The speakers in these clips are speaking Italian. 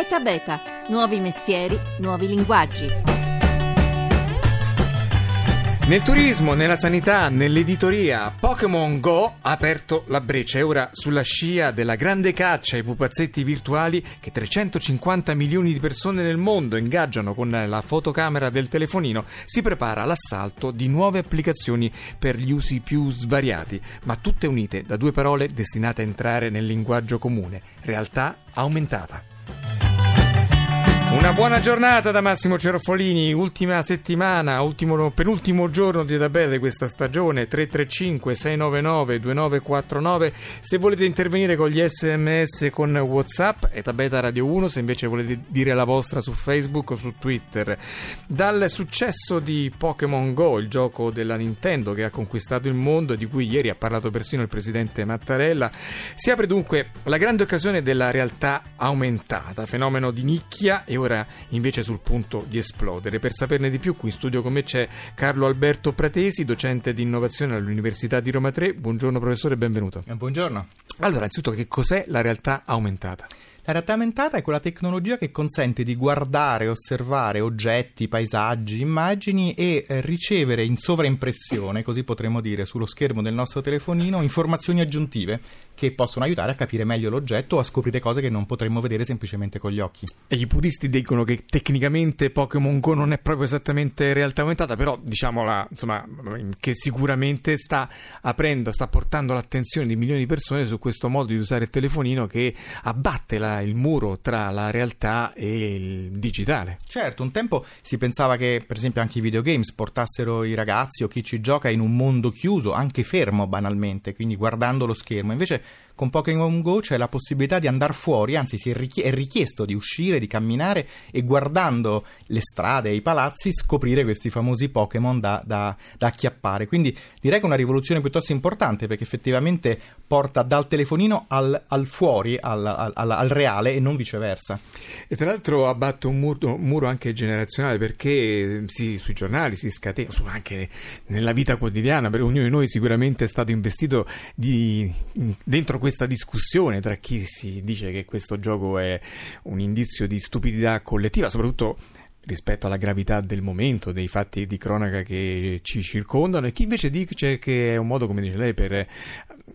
ETA Beta, nuovi mestieri, nuovi linguaggi. Nel turismo, nella sanità, nell'editoria, Pokémon Go ha aperto la breccia e ora sulla scia della grande caccia ai pupazzetti virtuali che 350 milioni di persone nel mondo ingaggiano con la fotocamera del telefonino, si prepara l'assalto di nuove applicazioni per gli usi più svariati, ma tutte unite da due parole destinate a entrare nel linguaggio comune, realtà aumentata. Una buona giornata da Massimo Cerofolini, ultima settimana, ultimo, penultimo giorno di tabella questa stagione, 335 699 2949, se volete intervenire con gli sms con Whatsapp è Tabeta Radio 1, se invece volete dire la vostra su Facebook o su Twitter. Dal successo di Pokémon Go, il gioco della Nintendo che ha conquistato il mondo e di cui ieri ha parlato persino il presidente Mattarella, si apre dunque la grande occasione della realtà aumentata, fenomeno di nicchia e ora invece sul punto di esplodere. Per saperne di più, qui in studio con me c'è Carlo Alberto Pratesi, docente di innovazione all'Università di Roma 3. Buongiorno professore, benvenuto. Eh, buongiorno. Allora, innanzitutto, che cos'è la realtà aumentata? Realtà aumentata è quella tecnologia che consente di guardare, osservare oggetti, paesaggi, immagini e eh, ricevere in sovraimpressione, così potremmo dire, sullo schermo del nostro telefonino informazioni aggiuntive che possono aiutare a capire meglio l'oggetto o a scoprire cose che non potremmo vedere semplicemente con gli occhi. E i puristi dicono che tecnicamente Pokémon Go non è proprio esattamente realtà aumentata, però diciamola, insomma, che sicuramente sta aprendo, sta portando l'attenzione di milioni di persone su questo modo di usare il telefonino che abbatte la, il muro tra la realtà e il digitale. Certo, un tempo si pensava che per esempio anche i videogames portassero i ragazzi o chi ci gioca in un mondo chiuso, anche fermo banalmente, quindi guardando lo schermo. Invece con Pokémon Go c'è la possibilità di andare fuori, anzi è, richie- è richiesto di uscire, di camminare e guardando le strade e i palazzi scoprire questi famosi Pokémon da, da, da acchiappare. Quindi direi che è una rivoluzione piuttosto importante perché effettivamente porta dal telefonino al, al fuori, al, al, al, reale e non viceversa. E tra l'altro abbatte un muro, muro anche generazionale perché sì, sui giornali si scatena, anche nella vita quotidiana, per ognuno di noi sicuramente è stato investito di, dentro questa discussione tra chi si dice che questo gioco è un indizio di stupidità collettiva, soprattutto rispetto alla gravità del momento, dei fatti di cronaca che ci circondano, e chi invece dice che è un modo, come dice lei, per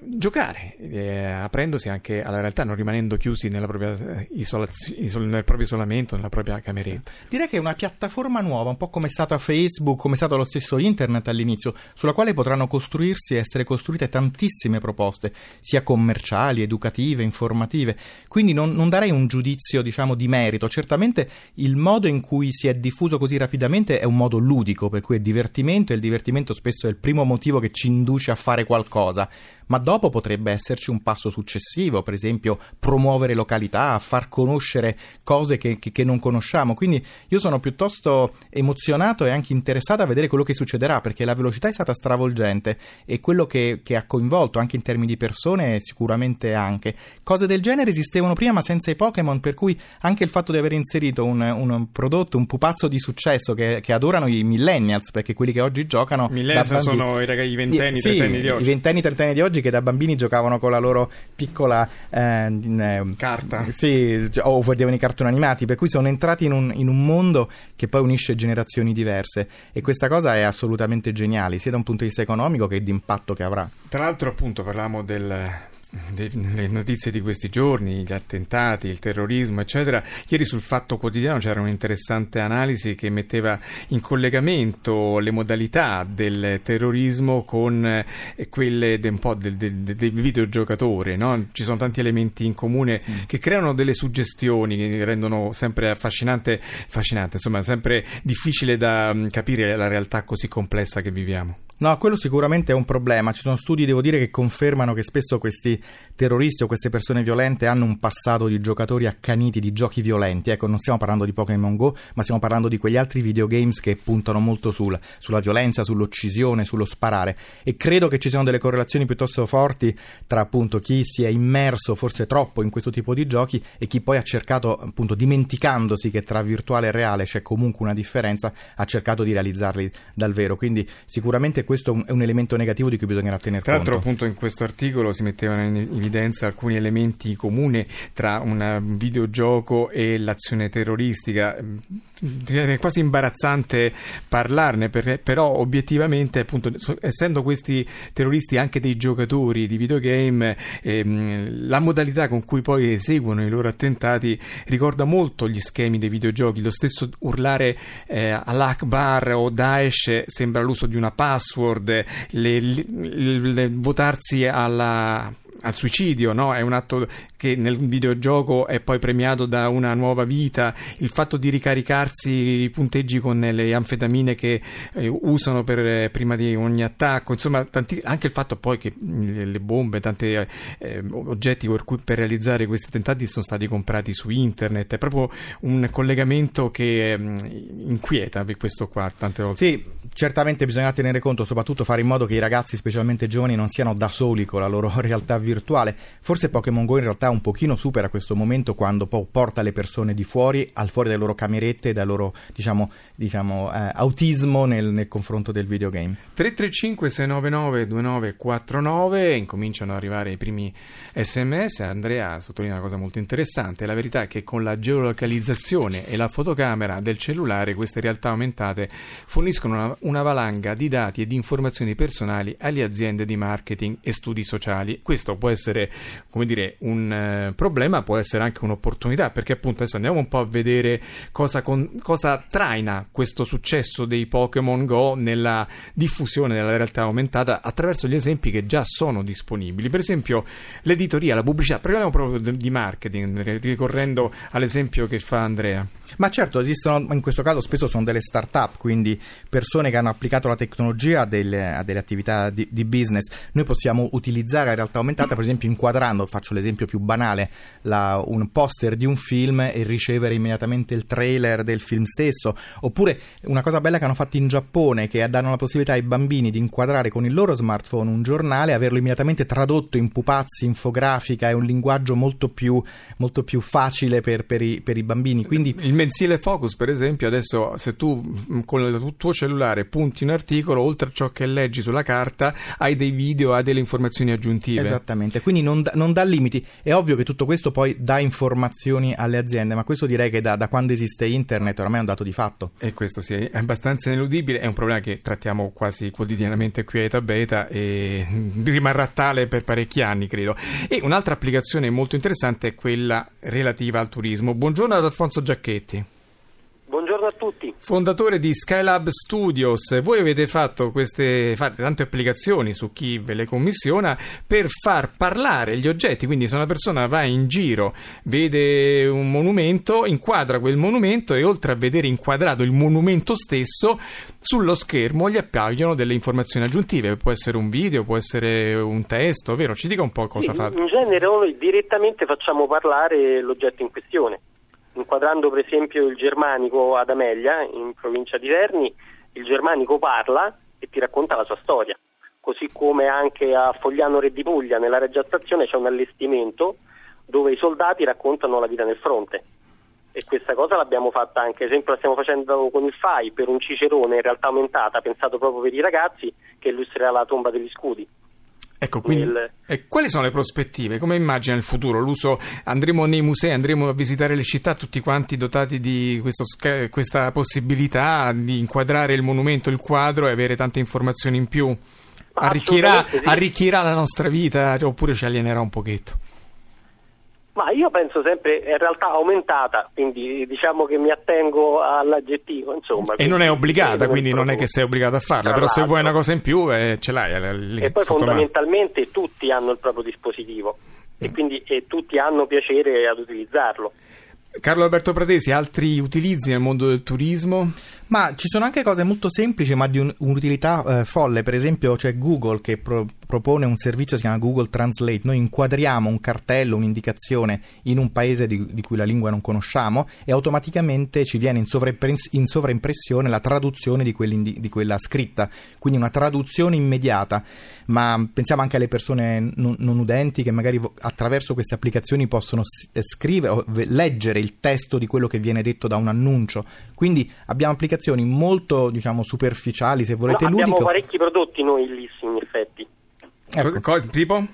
giocare, eh, aprendosi anche alla realtà, non rimanendo chiusi nella propria eh, isolazio- isol- nel proprio isolamento, nella propria cameretta. Direi che è una piattaforma nuova, un po' come è stata Facebook, come è stato lo stesso internet all'inizio, sulla quale potranno costruirsi e essere costruite tantissime proposte, sia commerciali, educative, informative. Quindi non, non darei un giudizio, diciamo, di merito. Certamente il modo in cui si è diffuso così rapidamente è un modo ludico, per cui è divertimento e il divertimento spesso è il primo motivo che ci induce a fare qualcosa ma dopo potrebbe esserci un passo successivo, per esempio promuovere località, far conoscere cose che, che, che non conosciamo. Quindi io sono piuttosto emozionato e anche interessato a vedere quello che succederà, perché la velocità è stata stravolgente e quello che, che ha coinvolto anche in termini di persone sicuramente anche. Cose del genere esistevano prima ma senza i Pokémon, per cui anche il fatto di aver inserito un, un prodotto, un pupazzo di successo che, che, adorano i millennials, perché quelli che oggi giocano... Millennials sono i, ragazzi, i ventenni, trentenni di oggi. I ventenni, trentenni di oggi che da bambini giocavano con la loro piccola eh, eh, carta. Sì, o vedevano i cartoni animati, per cui sono entrati in un, in un, mondo che poi unisce generazioni diverse e questa cosa è assolutamente geniale, sia da un punto di vista economico che di impatto che avrà. Tra l'altro appunto parlavamo del le notizie di questi giorni, gli attentati, il terrorismo, eccetera. Ieri sul Fatto Quotidiano c'era un'interessante analisi che metteva in collegamento le modalità del terrorismo con eh, quelle de, un po' del, del, del videogiocatore. No? Ci sono tanti elementi in comune sì. che creano delle suggestioni che rendono sempre affascinante, affascinante insomma, sempre difficile da mm, capire la realtà così complessa che viviamo. No, quello sicuramente è un problema. Ci sono studi, devo dire, che confermano che spesso questi terroristi o queste persone violente hanno un passato di giocatori accaniti di giochi violenti. Ecco, non stiamo parlando di Pokémon Go, ma stiamo parlando di quegli altri videogames che puntano molto sul, sulla violenza, sull'uccisione, sullo sparare. E credo che ci siano delle correlazioni piuttosto forti tra appunto chi si è immerso forse troppo in questo tipo di giochi e chi poi ha cercato, appunto, dimenticandosi che tra virtuale e reale c'è comunque una differenza, ha cercato di realizzarli dal vero. Quindi sicuramente questo è un elemento negativo di cui bisognerà tenere Tra conto. Tra l'altro appunto in questo articolo si mettevano in evidenza alcuni elementi comuni tra un videogioco e l'azione terroristica è quasi imbarazzante parlarne, però obiettivamente, appunto, essendo questi terroristi anche dei giocatori di videogame, ehm, la modalità con cui poi eseguono i loro attentati ricorda molto gli schemi dei videogiochi. Lo stesso urlare eh, all'Akbar o Daesh sembra l'uso di una password, le, le, le, votarsi alla al suicidio, no? è un atto che nel videogioco è poi premiato da una nuova vita, il fatto di ricaricarsi i punteggi con le anfetamine che eh, usano per, eh, prima di ogni attacco, insomma tanti, anche il fatto poi che le bombe, tanti eh, oggetti per, cui, per, realizzare questi attentati sono stati comprati su internet, è proprio un collegamento che eh, inquieta questo qua tante volte. Sì, certamente bisogna tenere conto, soprattutto fare in modo che i ragazzi, specialmente giovani, non siano da soli con la loro realtà virtuale virtuale. Forse Pokémon Go in realtà un pochino supera questo momento quando porta le persone di fuori, al fuori dalle loro camerette dal loro diciamo, diciamo eh, autismo nel, nel, confronto del videogame. 335 699 2949 incominciano ad arrivare i primi sms. Andrea sottolinea una cosa molto interessante: la verità è che con la geolocalizzazione e la fotocamera del cellulare queste realtà aumentate forniscono una, una valanga di dati e di informazioni personali alle aziende di marketing e studi sociali. Questo può essere come dire, un eh, problema, può essere anche un'opportunità, perché appunto adesso andiamo un po' a vedere cosa, con, cosa traina questo successo dei Pokémon Go nella diffusione della realtà aumentata attraverso gli esempi che già sono disponibili. Per esempio l'editoria, la pubblicità, parliamo proprio di marketing, ricorrendo all'esempio che fa Andrea. Ma certo, esistono in questo caso spesso sono delle start-up, quindi persone che hanno applicato la tecnologia delle, a delle attività di, di, business. Noi possiamo utilizzare la realtà aumentata, per esempio inquadrando, faccio l'esempio più banale, la, un poster di un film e ricevere immediatamente il trailer del film stesso. Oppure una cosa bella che hanno fatto in Giappone, che danno la possibilità ai bambini di inquadrare con il loro smartphone un giornale, averlo immediatamente tradotto in pupazzi, infografica, è un linguaggio molto più, molto più facile per, per, i, per i bambini. Quindi, il mensile Focus, per esempio, adesso se tu mm, con il tuo cellulare punti un articolo, oltre a ciò che leggi sulla carta, hai dei video, hai delle informazioni aggiuntive. Esattamente, quindi non, non dà limiti. È ovvio che tutto questo poi dà informazioni alle aziende, ma questo direi che da, da quando esiste internet oramai è un dato di fatto. E questo sì, è abbastanza ineludibile, è un problema che trattiamo quasi quotidianamente qui a Eta Beta e rimarrà tale per parecchi anni, credo. E un'altra applicazione molto interessante è quella relativa al turismo. Buongiorno ad Alfonso Giacchetti. Tutti. Fondatore di Skylab Studios, voi avete fatto queste fate tante applicazioni su chi ve le commissiona per far parlare gli oggetti, quindi se una persona va in giro, vede un monumento, inquadra quel monumento e oltre a vedere inquadrato il monumento stesso, sullo schermo gli appaiono delle informazioni aggiuntive, può essere un video, può essere un testo, vero? Ci dica un po' cosa sì, fate. In genere noi direttamente facciamo parlare l'oggetto in questione inquadrando per esempio il germanico ad Amelia, in provincia di Verni, il germanico parla e ti racconta la sua storia. Così come anche a Fogliano Re di Puglia, nella Reggia Stazione, c'è un allestimento dove i soldati raccontano la vita nel fronte. E questa cosa l'abbiamo fatta anche, ad esempio la stiamo facendo con il FAI per un cicerone in realtà aumentata, pensato proprio per i ragazzi, che illustrerà la tomba degli scudi. Ecco, quindi, nel... eh, quali sono le prospettive? Come immagina il futuro? L'uso, andremo nei musei, andremo a visitare le città tutti quanti dotati di questo, questa possibilità di inquadrare il monumento, il quadro e avere tante informazioni in più? Arricchirà, sì. arricchirà la nostra vita oppure ci alienerà un pochetto? Ma io penso sempre in realtà aumentata, quindi diciamo che mi attengo all'aggettivo. Insomma, e non è obbligata, quindi non è che sei obbligato a farla, però se vuoi una cosa in più eh, ce l'hai. Eh, lì, e poi fondamentalmente mano. tutti hanno il proprio dispositivo mm. e quindi e tutti hanno piacere ad utilizzarlo. Carlo Alberto Pratesi, altri utilizzi nel mondo del turismo? Ma ci sono anche cose molto semplici ma di un, un'utilità eh, folle, per esempio c'è Google che pro, propone un servizio che si chiama Google Translate, noi inquadriamo un cartello, un'indicazione in un paese di, di cui la lingua non conosciamo e automaticamente ci viene in, in sovraimpressione la traduzione di, di, quella scritta, quindi una traduzione immediata, ma pensiamo anche alle persone non, non udenti che magari attraverso queste applicazioni possono s- scrivere o leggere il testo di quello che viene detto da un annuncio. Quindi abbiamo applicazioni molto, diciamo, superficiali, se volete, no. Abbiamo parecchi prodotti noi in LIS, in effetti. Ecco. Co- tipo?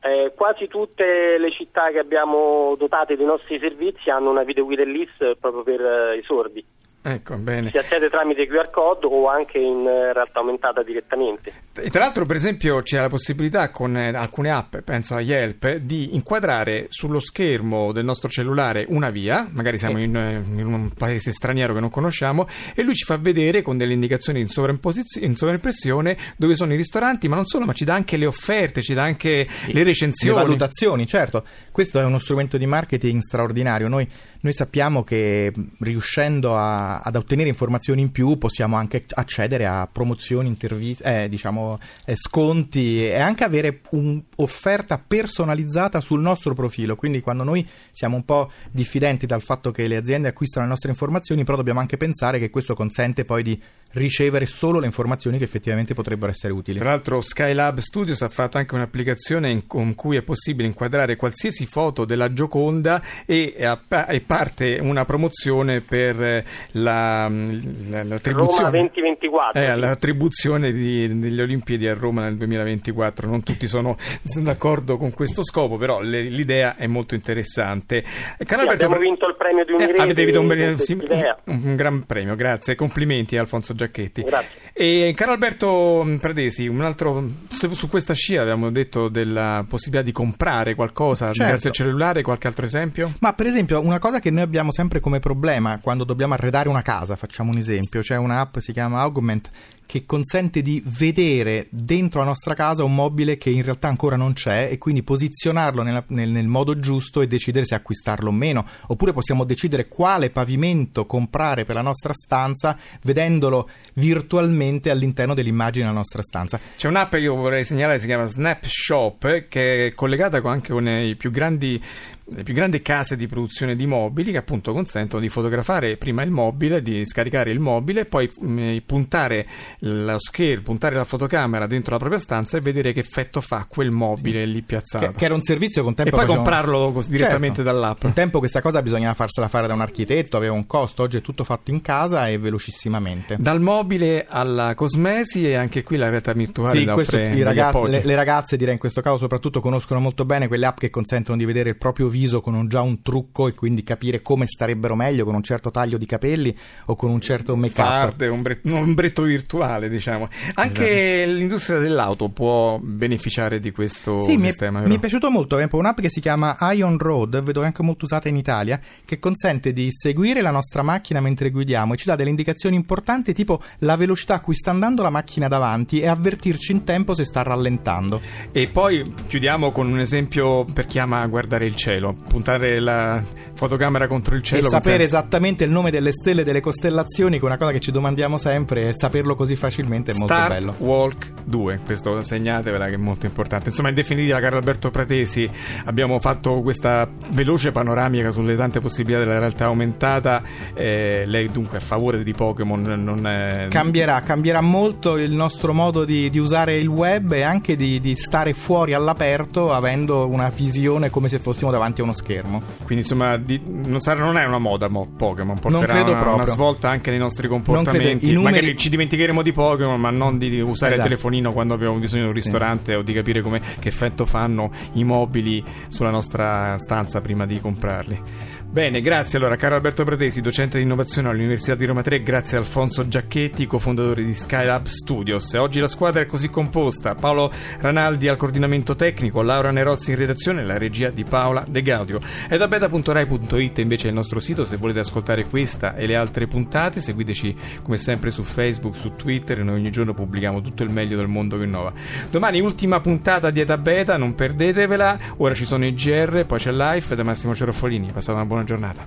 Eh, quasi tutte le città che abbiamo dotate dei nostri servizi hanno una videoguida LIS proprio per eh, i sordi. Ecco, bene. Si accede tramite QR code o anche in eh, realtà aumentata direttamente. E tra l'altro, per esempio, c'è la possibilità con eh, alcune app, penso a Yelp, di inquadrare sullo schermo del nostro cellulare una via, magari siamo in, eh, in un paese straniero che non conosciamo, e lui ci fa vedere con delle indicazioni in, in sovraimpressione dove sono i ristoranti, ma non solo, ma ci dà anche le offerte, ci dà anche le Le recensioni. valutazioni, certo. Questo è uno strumento di marketing straordinario. Noi, noi sappiamo che riuscendo a- ad ottenere informazioni in più possiamo anche accedere a promozioni, interviste, eh, diciamo, eh, sconti e anche avere un'offerta personalizzata sul nostro profilo. Quindi quando noi siamo un po' diffidenti dal fatto che le aziende acquistano le nostre informazioni, però dobbiamo anche pensare che questo consente poi di ricevere solo le informazioni che effettivamente potrebbero essere utili. Tra l'altro Skylab Studios ha fatto anche un'applicazione in, con cui è possibile inquadrare qualsiasi foto della Gioconda e, e parte una promozione per eh, la, la, l'attribuzione, Roma 2024. eh, l'attribuzione di, delle Olimpiadi a Roma nel 2024. Non tutti sono d'accordo con questo scopo, però le, l'idea è molto interessante. Sì, abbiamo vinto il premio di eh, Unirete. avete vinto un, sì, un- un gran premio, grazie. Complimenti Alfonso Giacchetti. Grazie. E caro Alberto Pradesi, un altro su su questa scia abbiamo detto della possibilità di comprare qualcosa Certo. grazie al cellulare, qualche altro esempio? Ma per esempio, una cosa che noi abbiamo sempre come problema quando dobbiamo arredare una casa, facciamo un esempio, c'è un'app si chiama Augment che consente di vedere dentro la nostra casa un mobile che in realtà ancora non c'è e quindi posizionarlo nella- nel, nel modo giusto e decidere se acquistarlo o meno. Oppure possiamo decidere quale pavimento comprare per la nostra stanza vedendolo virtualmente all'interno dell'immagine della nostra stanza. C'è un'app che io vorrei segnalare, si chiama Snapshop, che è collegata anche con i più grandi le più grandi case di produzione di mobili che appunto consentono di fotografare prima il mobile, di scaricare il mobile, poi mh, puntare lo schermo, puntare la fotocamera dentro la propria stanza e vedere che effetto fa quel mobile lì piazzato. Che, che era un servizio che un e tempo poi facevamo- comprarlo cos- direttamente Certo. dall'app. Un tempo questa cosa bisognava farsela fare da un architetto, aveva un costo, oggi è tutto fatto in casa e velocissimamente. Dal mobile alla cosmesi e anche qui la realtà virtuale Sì, la questo offre ragazzi- le, le ragazze direi in questo caso soprattutto conoscono molto bene quelle app che consentono di vedere il proprio viso con un, già un trucco e quindi capire come starebbero meglio con un certo taglio di capelli o con un certo make-up. Farde, un, bre- un ombretto virtuale, diciamo. Anche l'industria dell'auto può beneficiare di questo Sì, mi è, sistema. mi è piaciuto molto, esempio, un'app che si chiama Ion Road, vedo anche molto usata in Italia, che consente di seguire la nostra macchina mentre guidiamo e ci dà delle indicazioni importanti tipo la velocità a cui sta andando la macchina davanti e avvertirci in tempo se sta rallentando. E poi chiudiamo con un esempio per chi ama guardare il cielo, puntare la fotocamera contro il cielo. e sapere consente- esattamente il nome delle stelle e delle costellazioni, che è una cosa che ci domandiamo sempre, e saperlo così facilmente è molto Start bello. Walk 2, questo segnatevela che è molto importante. Insomma, in definitiva, caro Alberto Pratesi, abbiamo fatto questa veloce panoramica sulle tante possibilità della realtà aumentata. Eh, lei dunque è a favore di Pokémon, non è... Cambierà, cambierà molto il nostro modo di, di usare il web e anche di, di stare fuori all'aperto avendo una visione come se fossimo davanti a uno schermo. Quindi insomma di- non, sarà- non è una moda mo- Pokémon, porterà credo una, proprio. una svolta anche nei nostri comportamenti. Numeri- Magari ci dimenticheremo di Pokémon, ma non di usare Esatto. il telefonino quando abbiamo bisogno di un ristorante o di capire come, che effetto fanno i mobili sulla nostra stanza prima di comprarli. Bene, grazie allora caro Alberto Pratesi, docente di innovazione all'Università di Roma 3, grazie a Alfonso Giacchetti, cofondatore di Skylab Studios. Oggi la squadra è così composta, Paolo Ranaldi al coordinamento tecnico, Laura Nerozzi in redazione e la regia di Paola De Gaudio. Ed a beta.rai.it invece è il nostro sito, se volete ascoltare questa e le altre puntate, seguiteci come sempre su Facebook, su Twitter, noi ogni giorno pubblichiamo tutto il meglio del mondo che innova. Domani ultima puntata di Eta Beta, non perdetevela, ora ci sono i GR, poi c'è Life da Massimo Cerofolini, passate una buona giornata.